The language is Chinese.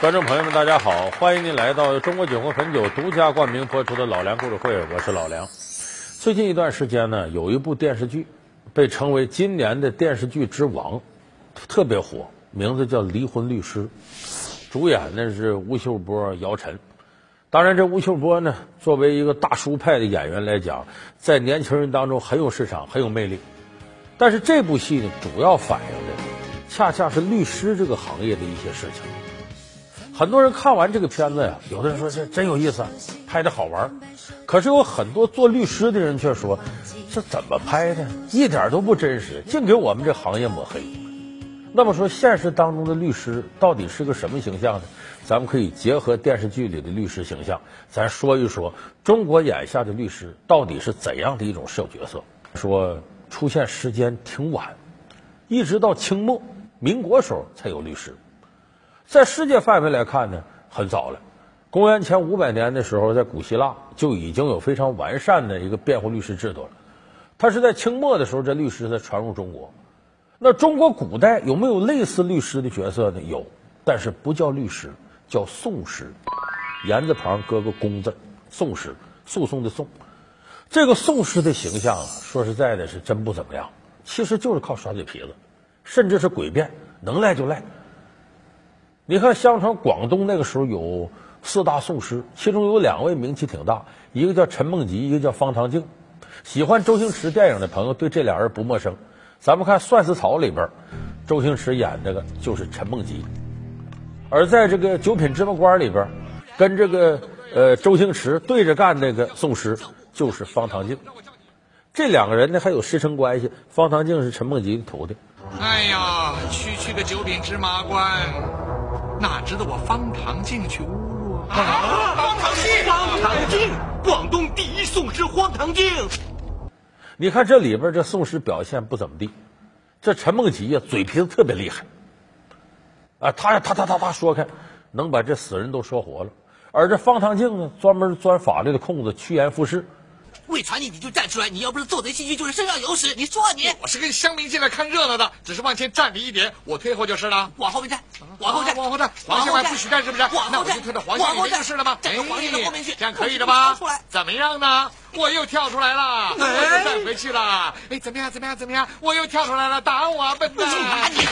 观众朋友们，大家好！欢迎您来到中国酒魂汾酒独家冠名播出的《老梁故事会》，我是老梁。最近一段时间呢，有一部电视剧被称为今年的电视剧之王，特别火，名字叫《离婚律师》，主演的是吴秀波、姚晨。当然，这吴秀波呢，作为一个大叔派的演员来讲，在年轻人当中很有市场，很有魅力。但是这部戏呢，主要反映的恰恰是律师这个行业的一些事情。很多人看完这个片子呀，有的人说这真有意思，拍的好玩可是有很多做律师的人却说，这怎么拍的，一点都不真实，净给我们这行业抹黑。那么说，现实当中的律师到底是个什么形象呢？咱们可以结合电视剧里的律师形象，咱说一说中国眼下的律师到底是怎样的一种社会角色。说出现时间挺晚，一直到清末民国时候才有律师。在世界范围来看呢，很早了。公元前五百年的时候，在古希腊就已经有非常完善的一个辩护律师制度了。他是在清末的时候，这律师才传入中国。那中国古代有没有类似律师的角色呢？有，但是不叫律师，叫讼师，言字旁搁个公字，讼师，诉讼的讼。这个讼师的形象，说实在的，是真不怎么样。其实就是靠耍嘴皮子，甚至是诡辩，能赖就赖。你看，相传广东那个时候有四大宋师，其中有两位名气挺大，一个叫陈梦吉，一个叫方唐镜。喜欢周星驰电影的朋友对这俩人不陌生。咱们看《算死草》里边，周星驰演这个就是陈梦吉，而在这个《九品芝麻官》里边，跟这个呃周星驰对着干那个宋师就是方唐镜。这两个人呢还有师承关系，方唐镜是陈梦吉的徒弟。哎呀，区区个九品芝麻官。哪值得我方唐镜去侮辱啊！方唐镜，方唐镜，广东第一宋师荒唐镜。你看这里边这宋师表现不怎么地，这陈梦吉呀嘴皮子特别厉害，啊，他他他他他说开，能把这死人都说活了。而这方唐镜呢，专门钻法律的空子，趋炎附势。为传你，你就站出来！你要不是做贼心虚，就是身上有屎！你说你，我是跟乡民进来看热闹的，只是往前站你一点，我退后就是了。往后面站，往后站，往后站，黄线外不许站，是不是？往后站，退到黄线里面就是了吗？站到黄线的后面去，这样可以的吧？怎么样呢？我又跳出来了，我又站回去了。哎，怎么样？怎么样？怎么样？我又跳出来了，打我，笨蛋！你，